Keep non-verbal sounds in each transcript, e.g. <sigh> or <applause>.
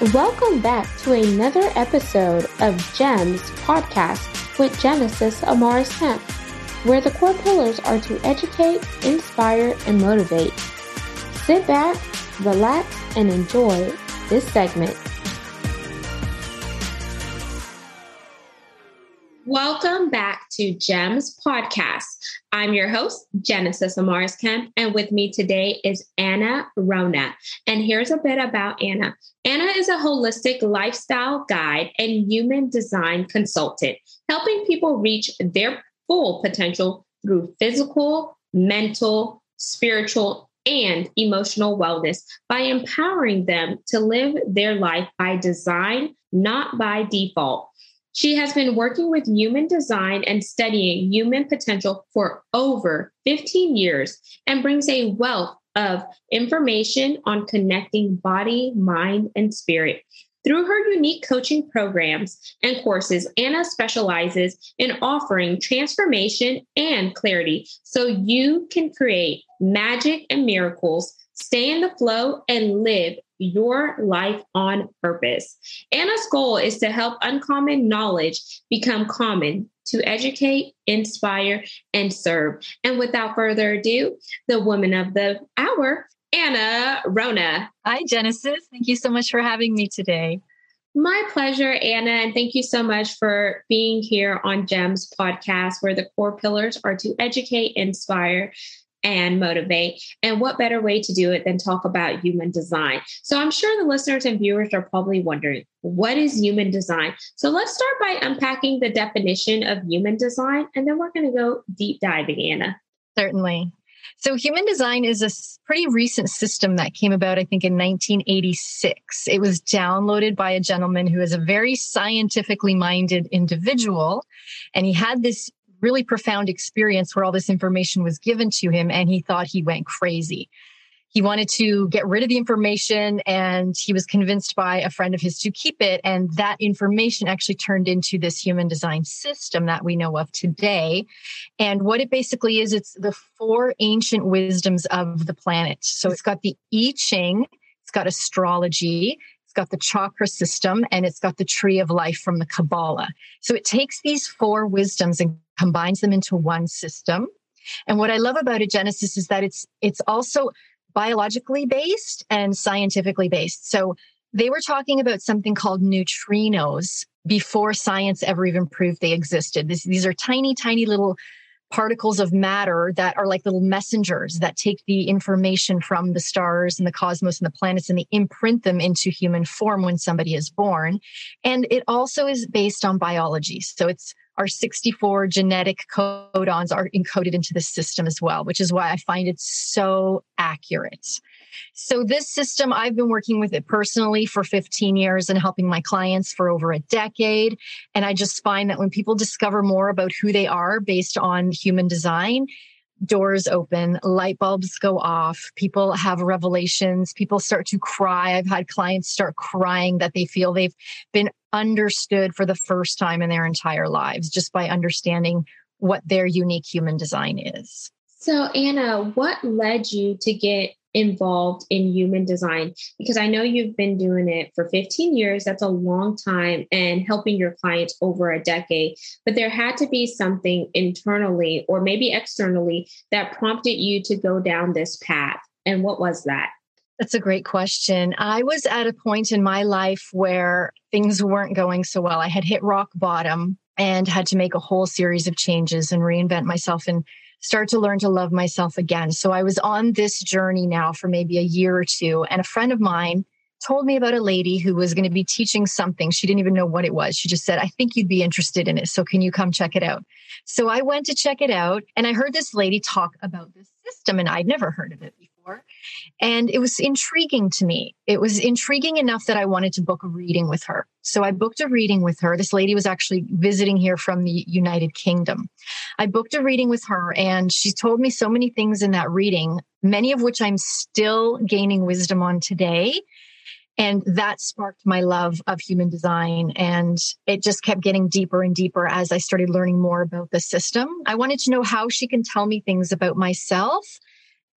Welcome back to another episode of GEMS podcast with Genesis Amaris Kemp, where the core pillars are to educate, inspire, and motivate. Sit back, relax, and enjoy this segment. Welcome back to GEMS Podcast. I'm your host, Genesis Amaris Kemp, and with me today is Anna Wrona. And here's a bit about Anna. Anna is a holistic lifestyle guide and human design consultant, helping people reach their full potential through physical, mental, spiritual, and emotional wellness by empowering them to live their life by design, not by default. She has been working with human design and studying human potential for over 15 years and brings a wealth of information on connecting body, mind, and spirit. Through her unique coaching programs and courses, Anna specializes in offering transformation and clarity so you can create magic and miracles, stay in the flow, and live your life on purpose. Anna's goal is to help uncommon knowledge become common to educate, inspire, and serve. And without further ado, the woman of the hour, Anna Wrona. Hi, Genesis. Thank you so much for having me today. My pleasure, Anna. And thank you so much for being here on GEMS podcast, where the core pillars are to educate, inspire, and motivate. And what better way to do it than talk about human design? So I'm sure the listeners and viewers are probably wondering, what is human design? So let's start by unpacking the definition of human design, and then we're going to go deep diving, Anna. Certainly. So, human design is a pretty recent system that came about, I think, in 1986. It was downloaded by a gentleman who is a very scientifically minded individual. And he had this really profound experience where all this information was given to him and he thought he went crazy. He wanted to get rid of the information and he was convinced by a friend of his to keep it. And that information actually turned into this human design system that we know of today. And what it basically is, it's the four ancient wisdoms of the planet. So it's got the I Ching, it's got astrology, got the chakra system, and it's got the tree of life from the Kabbalah. So it takes these four wisdoms and combines them into one system. And what I love about a Genesis is that it's it's also biologically based and scientifically based. So they were talking about something called neutrinos before science ever even proved they existed. This, these are tiny, tiny little particles of matter that are like little messengers that take the information from the stars and the cosmos and the planets and they imprint them into human form when somebody is born. And it also is based on biology. So it's our 64 genetic codons are encoded into the system as well, which is why I find it so accurate. So this system, I've been working with it personally for 15 years and helping my clients for over a decade. And I just find that when people discover more about who they are based on human design, doors open, light bulbs go off, people have revelations, people start to cry. I've had clients start crying that they feel they've been understood for the first time in their entire lives just by understanding what their unique human design is. So, Anna, what led you to get involved in human design? Because I know you've been doing it for 15 years. That's a long time and helping your clients over a decade. But there had to be something internally or maybe externally that prompted you to go down this path. And what was that? That's a great question. I was at a point in my life where things weren't going so well. I had hit rock bottom and had to make a whole series of changes and reinvent myself and start to learn to love myself again. So I was on this journey now for maybe a year or two. And a friend of mine told me about a lady who was going to be teaching something. She didn't even know what it was. She just said, I think you'd be interested in it. So can you come check it out? So I went to check it out and I heard this lady talk about this system and I'd never heard of it before. And it was intriguing to me. It was intriguing enough that I wanted to book a reading with her. So I booked a reading with her. This lady was actually visiting here from the United Kingdom. I booked a reading with her and she told me so many things in that reading, many of which I'm still gaining wisdom on today. And that sparked my love of human design. And it just kept getting deeper and deeper as I started learning more about the system. I wanted to know how she can tell me things about myself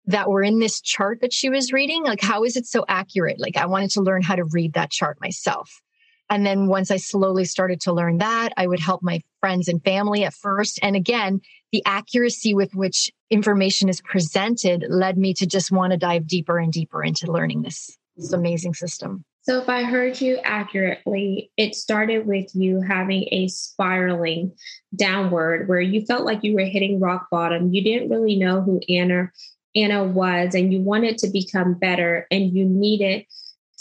that were in this chart that she was reading. Like, how is it so accurate? Like, I wanted to learn how to read that chart myself. And then once I slowly started to learn that, I would help my friends and family at first. And again, the accuracy with which information is presented led me to just want to dive deeper and deeper into learning this, this amazing system. So, if I heard you accurately, it started with you having a spiraling downward where you felt like you were hitting rock bottom. You didn't really know who Anna Anna was, and you wanted to become better, and you needed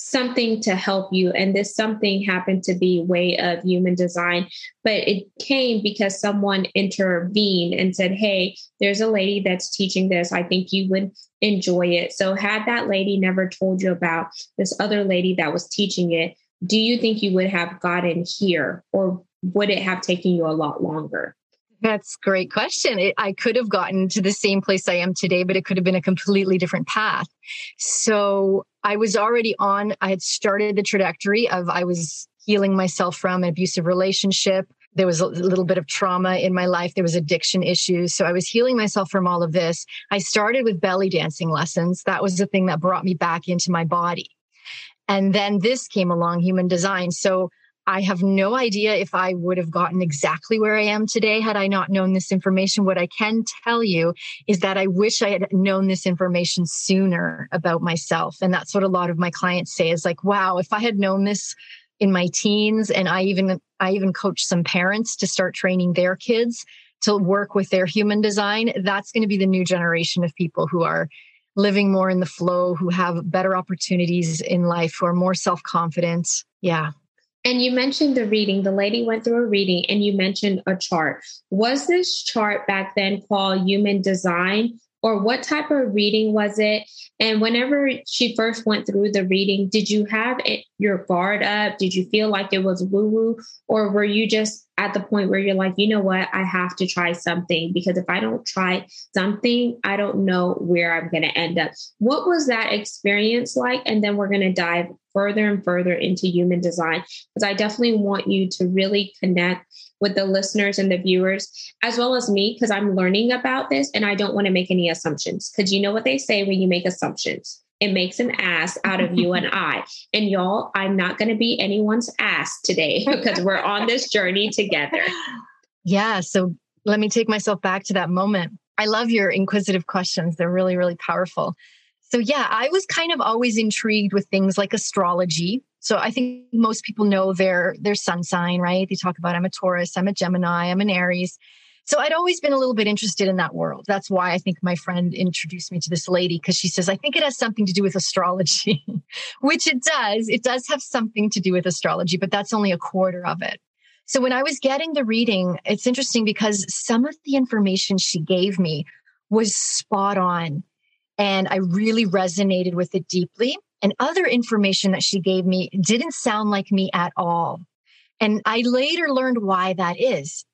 something to help you. And this something happened to be way of human design, but it came because someone intervened and said, Hey, there's a lady that's teaching this. I think you would enjoy it. So had that lady never told you about this other lady that was teaching it, do you think you would have gotten here or would it have taken you a lot longer? That's a great question. It, I could have gotten to the same place I am today, but it could have been a completely different path. So I was already on, I had started the trajectory of I was healing myself from an abusive relationship. There was a little bit of trauma in my life. There was addiction issues. So I was healing myself from all of this. I started with belly dancing lessons. That was the thing that brought me back into my body. And then this came along, human design. So I have no idea if I would have gotten exactly where I am today had I not known this information. What I can tell you is that I wish I had known this information sooner about myself. And that's what a lot of my clients say is like, wow, if I had known this in my teens and I even I even coach some parents to start training their kids to work with their human design, that's going to be the new generation of people who are living more in the flow, who have better opportunities in life, who are more self-confident. Yeah. And you mentioned the reading. The lady went through a reading and you mentioned a chart. Was this chart back then called Human Design? Or what type of reading was it? And whenever she first went through the reading, did you have it, your guard up? Did you feel like it was woo woo? Or were you just at the point where you're like, you know what, I have to try something because if I don't try something, I don't know where I'm going to end up. What was that experience like? And then we're going to dive further and further into human design because I definitely want you to really connect with the listeners and the viewers, as well as me, because I'm learning about this and I don't want to make any assumptions. Because you know what they say when you make assumptions it makes an ass out of you and I. And y'all, I'm not going to be anyone's ass today <laughs> because we're on this journey together. Yeah. So let me take myself back to that moment. I love your inquisitive questions. They're really, really powerful. So, yeah, I was kind of always intrigued with things like astrology. So, I think most people know their their sun sign, right? They talk about I'm a Taurus, I'm a Gemini, I'm an Aries. So I'd always been a little bit interested in that world. That's why I think my friend introduced me to this lady because she says, I think it has something to do with astrology, <laughs> which it does. It does have something to do with astrology, but that's only a quarter of it. So when I was getting the reading, it's interesting because some of the information she gave me was spot on. And I really resonated with it deeply. And other information that she gave me didn't sound like me at all. And I later learned why that is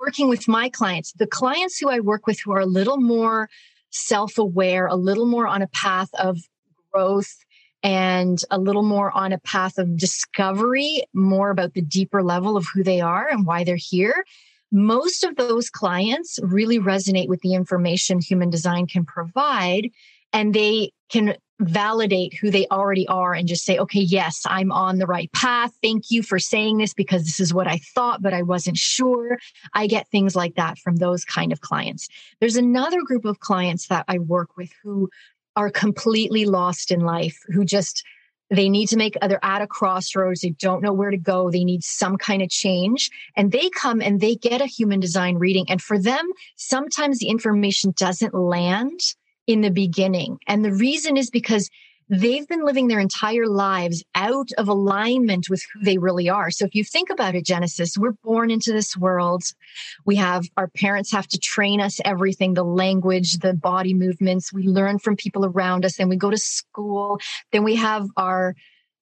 working with my clients, the clients who I work with who are a little more self aware, a little more on a path of growth and a little more on a path of discovery, more about the deeper level of who they are and why they're here. Most of those clients really resonate with the information human design can provide, and they can validate who they already are and just say, okay, yes, I'm on the right path. Thank you for saying this because this is what I thought, but I wasn't sure. I get things like that from those kind of clients. There's another group of clients that I work with who are completely lost in life, who just they need to make they're at a crossroads they don't know where to go they need some kind of change and they come and they get a human design reading and for them sometimes the information doesn't land in the beginning. And the reason is because they've been living their entire lives out of alignment with who they really are. So if you think about it, Genesis, we're born into this world. We have our parents have to train us everything, the language, the body movements. We learn from people around us. Then we go to school. Then we have our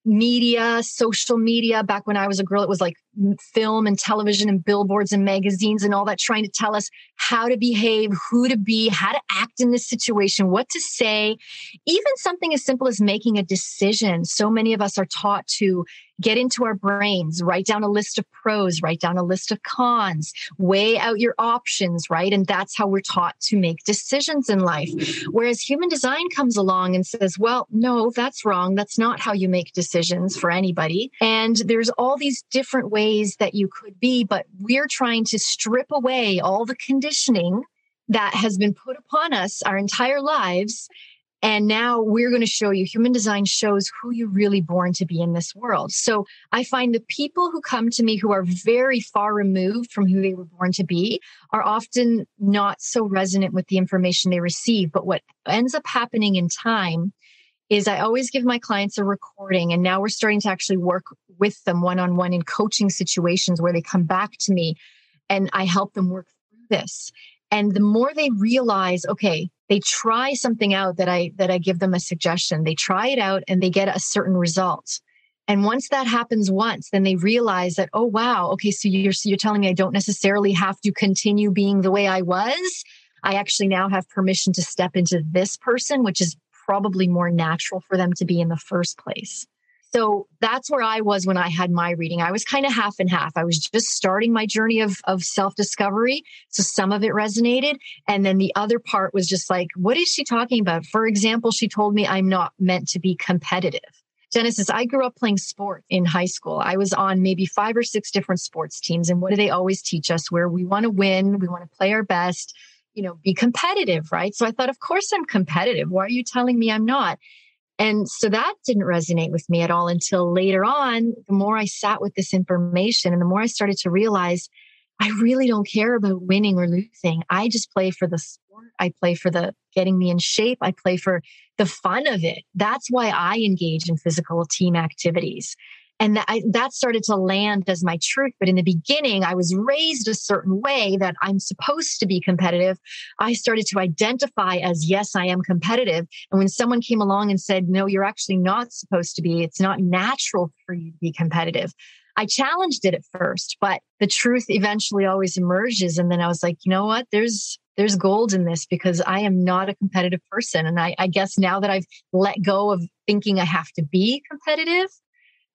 media, social media. Back when I was a girl, it was like film and television and billboards and magazines and all that trying to tell us how to behave, who to be, how to act in this situation, what to say, even something as simple as making a decision. So many of us are taught to get into our brains, write down a list of pros, write down a list of cons, weigh out your options, right? And that's how we're taught to make decisions in life. Whereas human design comes along and says, well, no, that's wrong. That's not how you make decisions for anybody. And there's all these different ways that you could be, but we're trying to strip away all the conditioning that has been put upon us our entire lives and now we're going to show you human design shows who you're really born to be in this world. So I find the people who come to me who are very far removed from who they were born to be are often not so resonant with the information they receive. But what ends up happening in time is I always give my clients a recording and now we're starting to actually work with them one on one in coaching situations where they come back to me and I help them work through this. And the more they realize, okay, they try something out that I that I give them a suggestion. They try it out and they get a certain result. And once that happens once, then they realize that, oh wow, okay, so you're so you're telling me I don't necessarily have to continue being the way I was. I actually now have permission to step into this person, which is probably more natural for them to be in the first place. So that's where I was when I had my reading. I was kind of half and half. I was just starting my journey of, of self discovery. So some of it resonated. And then the other part was just like, what is she talking about? For example, she told me I'm not meant to be competitive. Genesis, I grew up playing sport in high school. I was on maybe five or six different sports teams. And what do they always teach us? Where we want to win, we want to play our best, you know, be competitive, right? So I thought, of course I'm competitive. Why are you telling me I'm not? And so that didn't resonate with me at all until later on. The more I sat with this information and the more I started to realize I really don't care about winning or losing. I just play for the sport. I play for the getting me in shape. I play for the fun of it. That's why I engage in physical team activities and that, I, that started to land as my truth. But in the beginning i was raised a certain way that i'm supposed to be competitive. I started to identify as yes i am competitive. And when someone came along and said no you're actually not supposed to be it's not natural for you to be competitive. I challenged it at first but the truth eventually always emerges. And then i was like you know what? There's there's gold in this because I am not a competitive person. And I, I, guess now that I've let go of thinking I have to be competitive,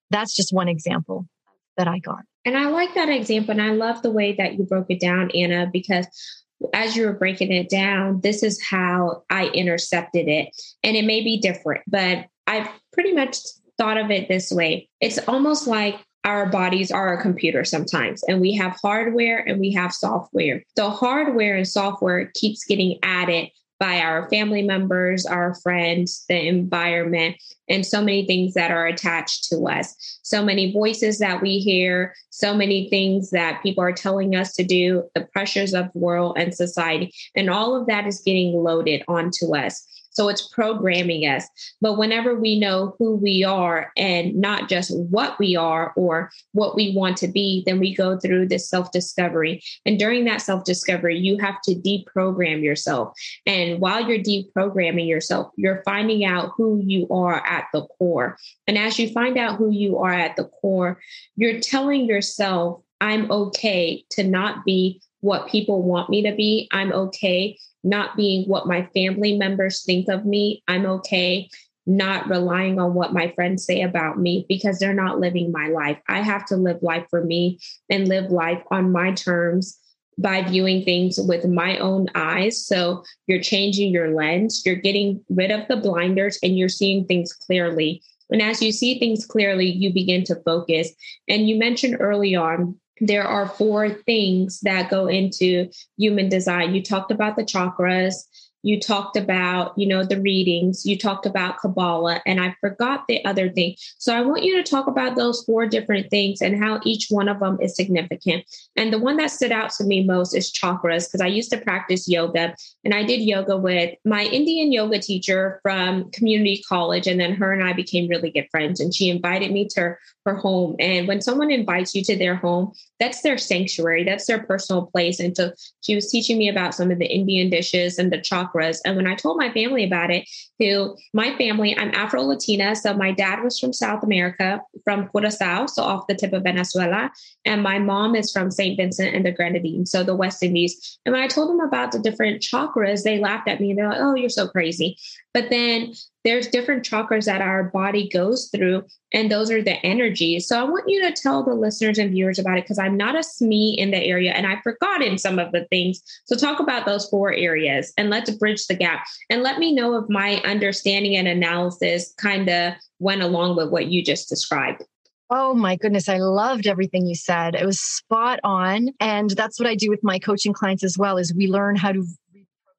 that's just one example that I got. And I like that example. And I love the way that you broke it down, Anna, because as you were breaking it down, this is how I intercepted it. And it may be different, but I've pretty much thought of it this way. It's almost like our bodies are a computer sometimes, and we have hardware and we have software. The hardware and software keeps getting added by our family members, our friends, the environment, and so many things that are attached to us. So many voices that we hear, so many things that people are telling us to do, the pressures of the world and society, and all of that is getting loaded onto us. So it's programming us. But whenever we know who we are and not just what we are or what we want to be, then we go through this self discovery. And during that self discovery, you have to deprogram yourself. And while you're deprogramming yourself, you're finding out who you are at the core. And as you find out who you are at the core, you're telling yourself, I'm okay to not be what people want me to be. I'm okay not being what my family members think of me. I'm okay not relying on what my friends say about me because they're not living my life. I have to live life for me and live life on my terms by viewing things with my own eyes. So you're changing your lens, you're getting rid of the blinders, and you're seeing things clearly. And as you see things clearly, you begin to focus. And you mentioned early on there are four things that go into human design. You talked about the chakras, you talked about you know the readings. You talked about kabbalah and i forgot the other thing. So i want you to talk about those four different things and how each one of them is significant. And the one that stood out to me most is chakras because i used to practice yoga and i did yoga with my indian yoga teacher from community college and then her and i became really good friends and she invited me to her home and when someone invites you to their home that's their sanctuary that's their personal place and so she was teaching me about some of the indian dishes and the chakras. And when I told my family about it, who my family, I'm Afro Latina. So my dad was from South America, from Curacao, so off the tip of Venezuela, and my mom is from St. Vincent and the Grenadines, so the West Indies. And when I told them about the different chakras, they laughed at me. And they're like, "Oh, you're so crazy." But then there's different chakras that our body goes through, and those are the energies. So I want you to tell the listeners and viewers about it because I'm not a SME in the area and I've forgotten some of the things. So talk about those four areas and let's bridge the gap. And let me know if my understanding and analysis kind of went along with what you just described. Oh my goodness. I loved everything you said. It was spot on. And that's what I do with my coaching clients as well is we learn how to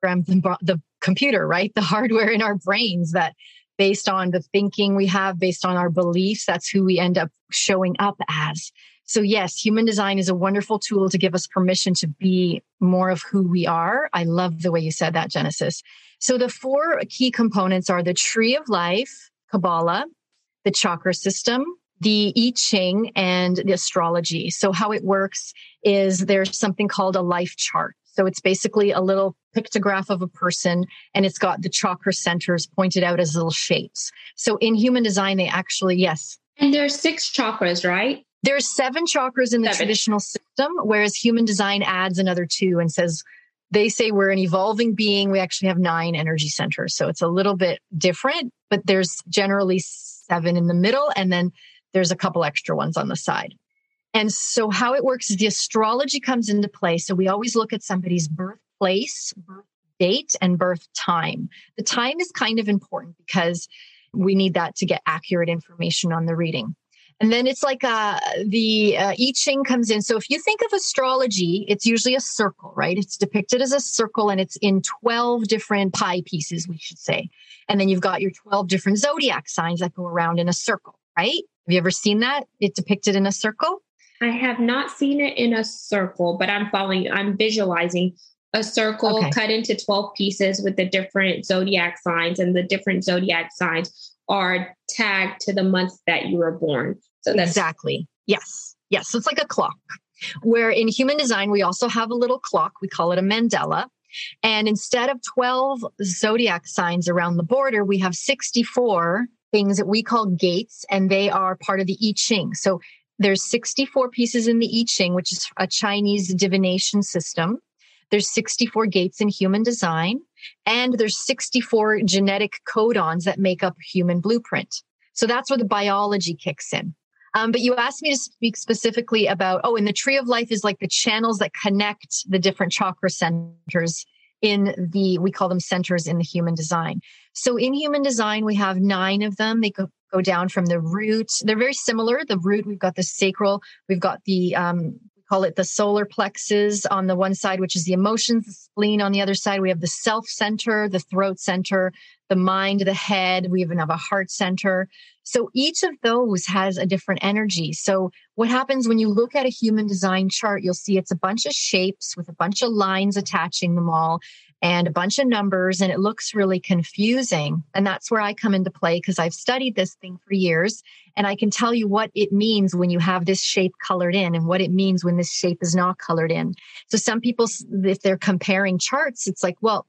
reprogram the, the computer, right? <laughs> The hardware in our brains that based on the thinking we have, based on our beliefs, that's who we end up showing up as. So yes, human design is a wonderful tool to give us permission to be more of who we are. I love the way you said that, Genesis. So the four key components are the tree of life, Kabbalah, the chakra system, the I Ching and the astrology. So how it works is there's something called a life chart. So it's basically a little pictograph of a person and it's got the chakra centers pointed out as little shapes. So in human design, they actually, yes. And there are six chakras, right? There's seven chakras in the seven. traditional system, whereas human design adds another two and says, they say we're an evolving being. We actually have nine energy centers. So it's a little bit different, but there's generally seven in the middle. And then there's a couple extra ones on the side. And so how it works is the astrology comes into play. So we always look at somebody's birthplace, birth date, and birth time. The time is kind of important because we need that to get accurate information on the reading. And then it's like uh, the uh, I Ching comes in. So if you think of astrology, it's usually a circle, right? It's depicted as a circle and it's in 12 different pie pieces, we should say. And then you've got your 12 different zodiac signs that go around in a circle, right? Have you ever seen that? It depicted in a circle? I have not seen it in a circle, but I'm following, I'm visualizing a circle okay. cut into 12 pieces with the different zodiac signs, and the different zodiac signs are tagged to the month that you were born. So that's exactly. Yes. Yes. So it's like a clock. Where in human design, we also have a little clock. We call it a mandala. And instead of 12 zodiac signs around the border, we have 64 things that we call gates, and they are part of the I Ching. So there's 64 pieces in the I Ching, which is a Chinese divination system. There's 64 gates in human design, and there's 64 genetic codons that make up human blueprint. So that's where the biology kicks in. Um, but you asked me to speak specifically about, oh, and the tree of life is like the channels that connect the different chakra centers in the, we call them centers in the human design. So in human design, we have nine of them. They go, down from the root. They're very similar. The root, we've got the sacral, we've got the, um, call it the solar plexus on the one side, which is the emotions, the spleen on the other side. We have the self center, the throat center, the mind, the head. We even have a heart center. So each of those has a different energy. So what happens when you look at a human design chart, you'll see it's a bunch of shapes with a bunch of lines attaching them all and a bunch of numbers and it looks really confusing. And that's where I come into play because I've studied this thing for years and I can tell you what it means when you have this shape colored in and what it means when this shape is not colored in. So some people, if they're comparing charts, it's like, well,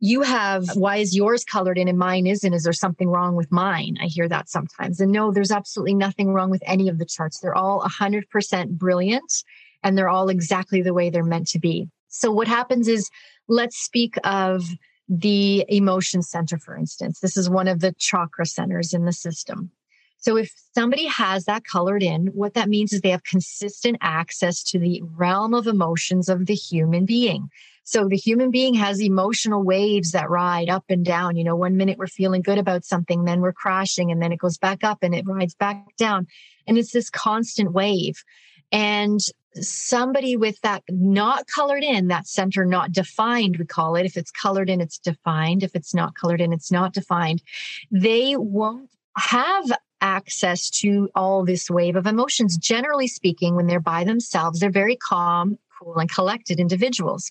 you have, why is yours colored in and mine isn't? Is there something wrong with mine? I hear that sometimes. And no, there's absolutely nothing wrong with any of the charts. They're all 100% brilliant and they're all exactly the way they're meant to be. So what happens is let's speak of the emotion center, for instance. This is one of the chakra centers in the system. So if somebody has that colored in, what that means is they have consistent access to the realm of emotions of the human being. So the human being has emotional waves that ride up and down. You know, one minute we're feeling good about something, then we're crashing, and then it goes back up and it rides back down. And it's this constant wave. And somebody with that not colored in, that center not defined, we call it. If it's colored in, it's defined. If it's not colored in, it's not defined. They won't have access to all this wave of emotions. Generally speaking, when they're by themselves, they're very calm, cool, and collected individuals.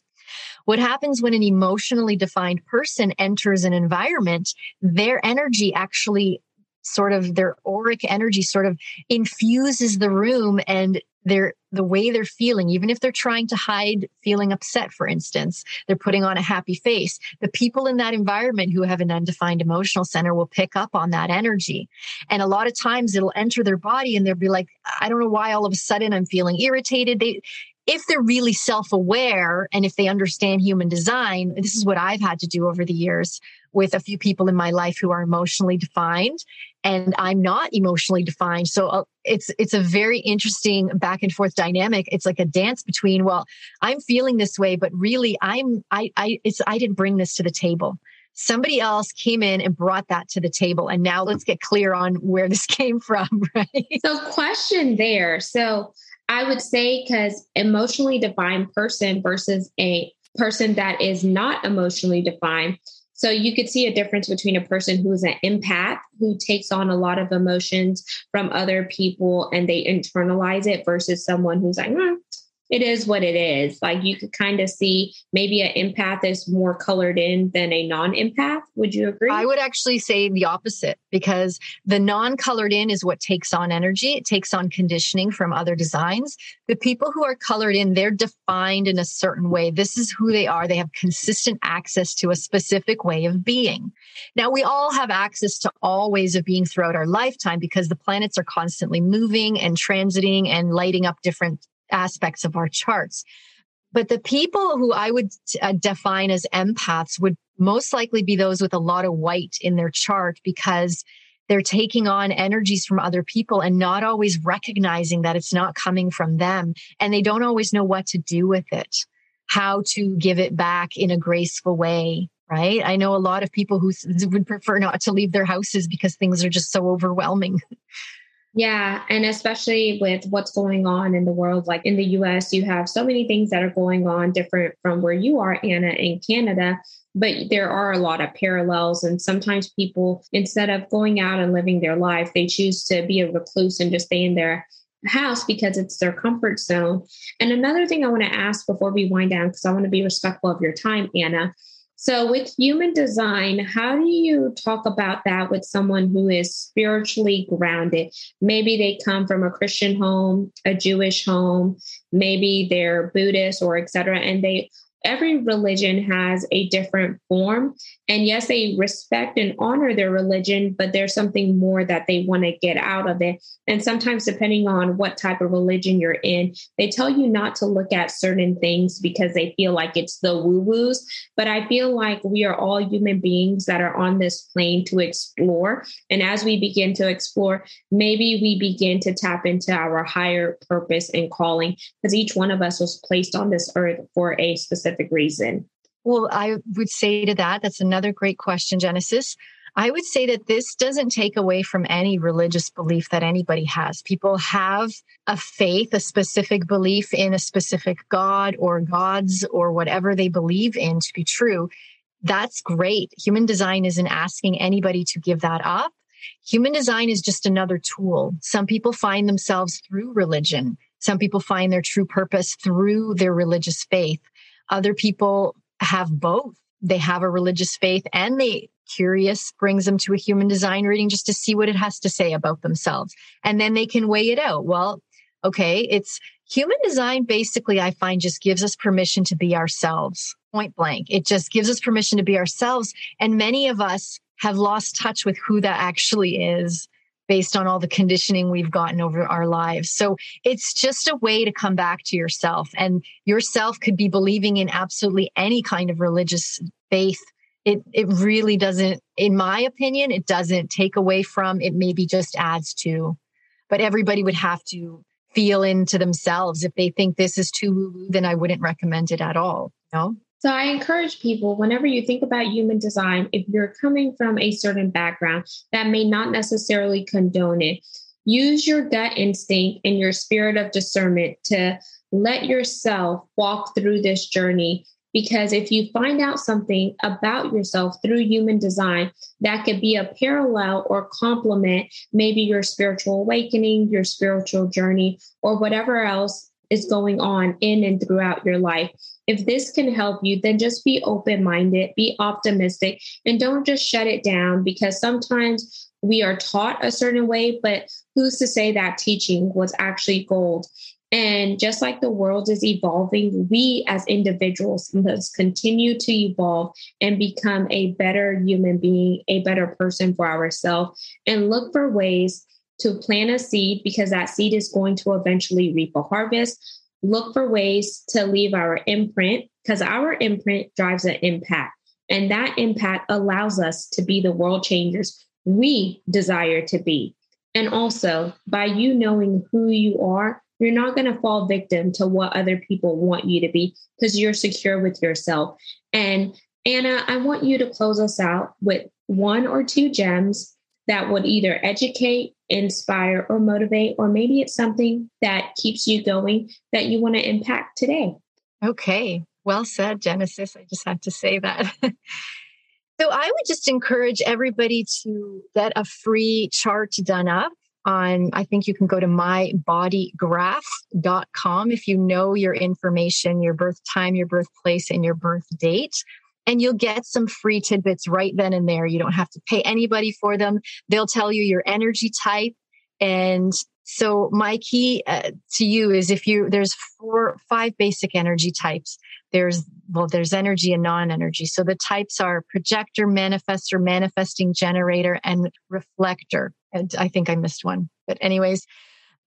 What happens when an emotionally defined person enters an environment, their energy actually sort of their auric energy sort of infuses the room and their the way they're feeling even if they're trying to hide feeling upset for instance they're putting on a happy face the people in that environment who have an undefined emotional center will pick up on that energy. And a lot of times it'll enter their body and they'll be like i don't know why all of a sudden i'm feeling irritated. They if they're really self aware and if they understand human design, this is what I've had to do over the years with a few people in my life who are emotionally defined and I'm not emotionally defined. So uh, it's it's a very interesting back and forth dynamic. It's like a dance between well, I'm feeling this way, but really I'm I I it's I didn't bring this to the table. Somebody else came in and brought that to the table. And now let's get clear on where this <laughs> came from, right? So question there. So I would say because emotionally defined person versus a person that is not emotionally defined. So you could see a difference between a person who is an empath who takes on a lot of emotions from other people and they internalize it versus someone who's like, hmm, it is what it is. Like you could kind of see maybe an empath is more colored in than a non empath. Would you agree? I would actually say the opposite because the non colored in is what takes on energy. It takes on conditioning from other designs. The people who are colored in, they're defined in a certain way. This is who they are. They have consistent access to a specific way of being. Now, we all have access to all ways of being throughout our lifetime because the planets are constantly moving and transiting and lighting up different aspects of our charts. But the people who I would uh, define as empaths would most likely be those with a lot of white in their chart because they're taking on energies from other people and not always recognizing that it's not coming from them. And they don't always know what to do with it, how to give it back in a graceful way. Right. I know a lot of people who would prefer not to leave their houses because things are just so overwhelming. <laughs> Yeah. And especially with what's going on in the world, like in the US, you have so many things that are going on different from where you are, Anna, in Canada. But there are a lot of parallels. And sometimes people, instead of going out and living their life, they choose to be a recluse and just stay in their house because it's their comfort zone. And another thing I want to ask before we wind down, because I want to be respectful of your time, Anna, so, with human design, how do you talk about that with someone who is spiritually grounded? Maybe they come from a Christian home, a Jewish home, maybe they're Buddhist or etc., and they every religion has a different form. And yes, they respect and honor their religion, but there's something more that they want to get out of it. And sometimes, depending on what type of religion you're in, they tell you not to look at certain things because they feel like it's the woo woos. But I feel like we are all human beings that are on this plane to explore. And as we begin to explore, maybe we begin to tap into our higher purpose and calling because each one of us was placed on this earth for a specific specific reason? Well, I would say to that, that's another great question, Genesis. I would say that this doesn't take away from any religious belief that anybody has. People have a faith, a specific belief in a specific God or gods or whatever they believe in to be true. That's great. Human design isn't asking anybody to give that up. Human design is just another tool. Some people find themselves through religion. Some people find their true purpose through their religious faith. Other people have both. They have a religious faith and they curious brings them to a human design reading just to see what it has to say about themselves. And then they can weigh it out. Well, okay, it's human design basically, I find just gives us permission to be ourselves, point blank. It just gives us permission to be ourselves. And many of us have lost touch with who that actually is based on all the conditioning we've gotten over our lives. So it's just a way to come back to yourself. And yourself could be believing in absolutely any kind of religious faith. It, it really doesn't, in my opinion, it doesn't take away from, it maybe just adds to. But everybody would have to feel into themselves. If they think this is too woo woo, then I wouldn't recommend it at all. No. So I encourage people whenever you think about human design, if you're coming from a certain background that may not necessarily condone it, use your gut instinct and your spirit of discernment to let yourself walk through this journey. Because if you find out something about yourself through human design that could be a parallel or complement, maybe your spiritual awakening, your spiritual journey, or whatever else is going on in and throughout your life, if this can help you, then just be open minded, be optimistic, and don't just shut it down because sometimes we are taught a certain way, but who's to say that teaching was actually gold? And just like the world is evolving, we as individuals must continue to evolve and become a better human being, a better person for ourselves, and look for ways to plant a seed because that seed is going to eventually reap a harvest. Look for ways to leave our imprint because our imprint drives an impact. And that impact allows us to be the world changers we desire to be. And also, by you knowing who you are, you're not going to fall victim to what other people want you to be because you're secure with yourself. And Anna, I want you to close us out with one or two gems that would either educate, inspire, or motivate, or maybe it's something that keeps you going that you want to impact today. Okay. Well said, Genesis. I just have to say that. <laughs> so I would just encourage everybody to get a free chart done up on i think you can go to mybodygraph.com if you know your information your birth time your birthplace and your birth date and you'll get some free tidbits right then and there. You don't have to pay anybody for them. They'll tell you your energy type. And so my key uh, to you is if you there's four five basic energy types. There's well there's energy and non-energy. So the types are projector manifestor manifesting generator and reflector. And i think i missed one. But anyways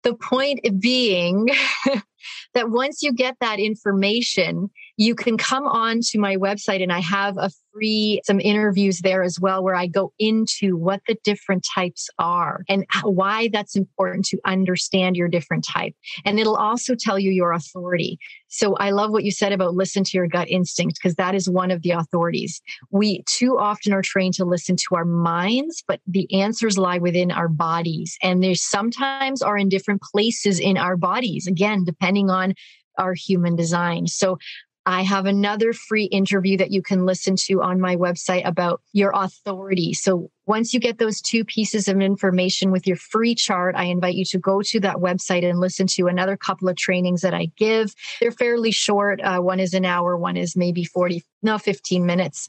the point being <laughs> that once you get that information you can come on to my website and I have a free, some interviews there as well, where I go into what the different types are and why that's important to understand your different type. And it'll also tell you your authority. So I love what you said about listen to your gut instinct, because that is one of the authorities. We too often are trained to listen to our minds, but the answers lie within our bodies. And they sometimes are in different places in our bodies, again, depending on our human design. So I have another free interview that you can listen to on my website about your authority. So once you get those two pieces of information with your free chart, I invite you to go to that website and listen to another couple of trainings that I give. They're fairly short. Uh, one is an hour, one is maybe 40, no, 15 minutes.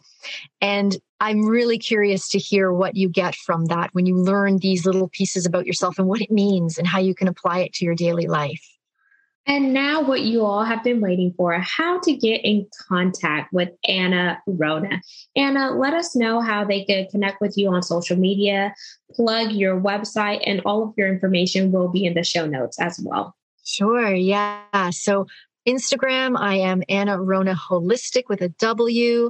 And I'm really curious to hear what you get from that when you learn these little pieces about yourself and what it means and how you can apply it to your daily life. And now, what you all have been waiting for how to get in contact with Anna Wrona. Anna, let us know how they could connect with you on social media, plug your website, and all of your information will be in the show notes as well. Sure. Yeah. So, Instagram, I am Anna Wrona Holistic with a W.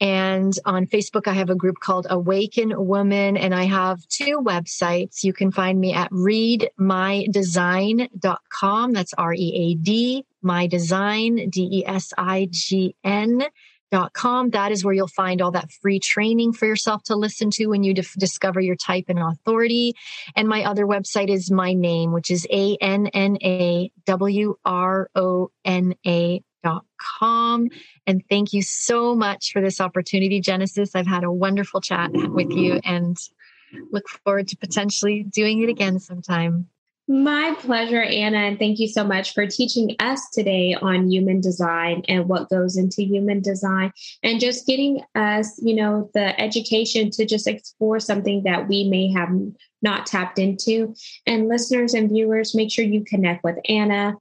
And on Facebook, I have a group called Awaken Woman, and I have two websites. You can find me at readmydesign.com. That's R E A D, my design, D E S I G N. Dot com. That is where you'll find all that free training for yourself to listen to when you discover your type and authority. And my other website is my name, which is A N N A W R O N A com. And thank you so much for this opportunity, Genesis. I've had a wonderful chat with you and look forward to potentially doing it again sometime. My pleasure, Anna. And thank you so much for teaching us today on human design and what goes into human design and just getting us, you know, the education to just explore something that we may have not tapped into. And listeners and viewers, make sure you connect with Anna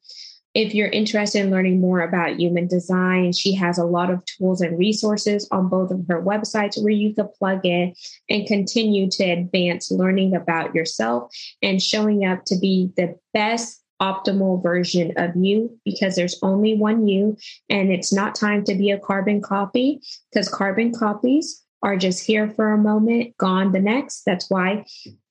if you're interested in learning more about human design, she has a lot of tools and resources on both of her websites where you could plug in and continue to advance learning about yourself and showing up to be the best optimal version of you because there's only one you and it's not time to be a carbon copy because carbon copies are just here for a moment, gone the next. That's why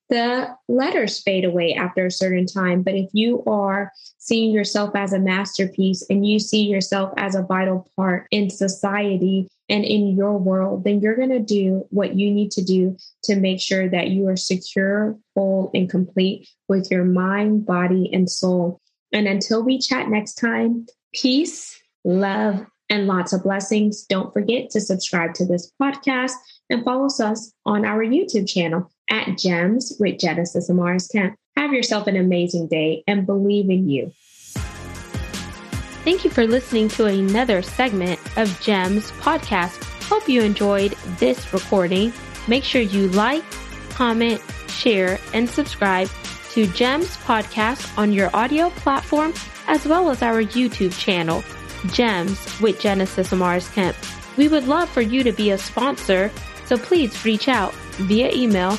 the letters fade away after a certain time. But if you are seeing yourself as a masterpiece and you see yourself as a vital part in society and in your world, then you're going to do what you need to do to make sure that you are secure, whole, and complete with your mind, body, and soul. And until we chat next time, peace, love, and lots of blessings. Don't forget to subscribe to this podcast and follow us on our YouTube channel at Gems with Genesis Amaris Kemp. Have yourself an amazing day and believe in you. Thank you for listening to another segment of Gems podcast. Hope you enjoyed this recording. Make sure you like, comment, share, and subscribe to GEMS podcast on your audio platform as well as our YouTube channel, GEMS with Genesis Amaris Kemp. We would love for you to be a sponsor, so please reach out via email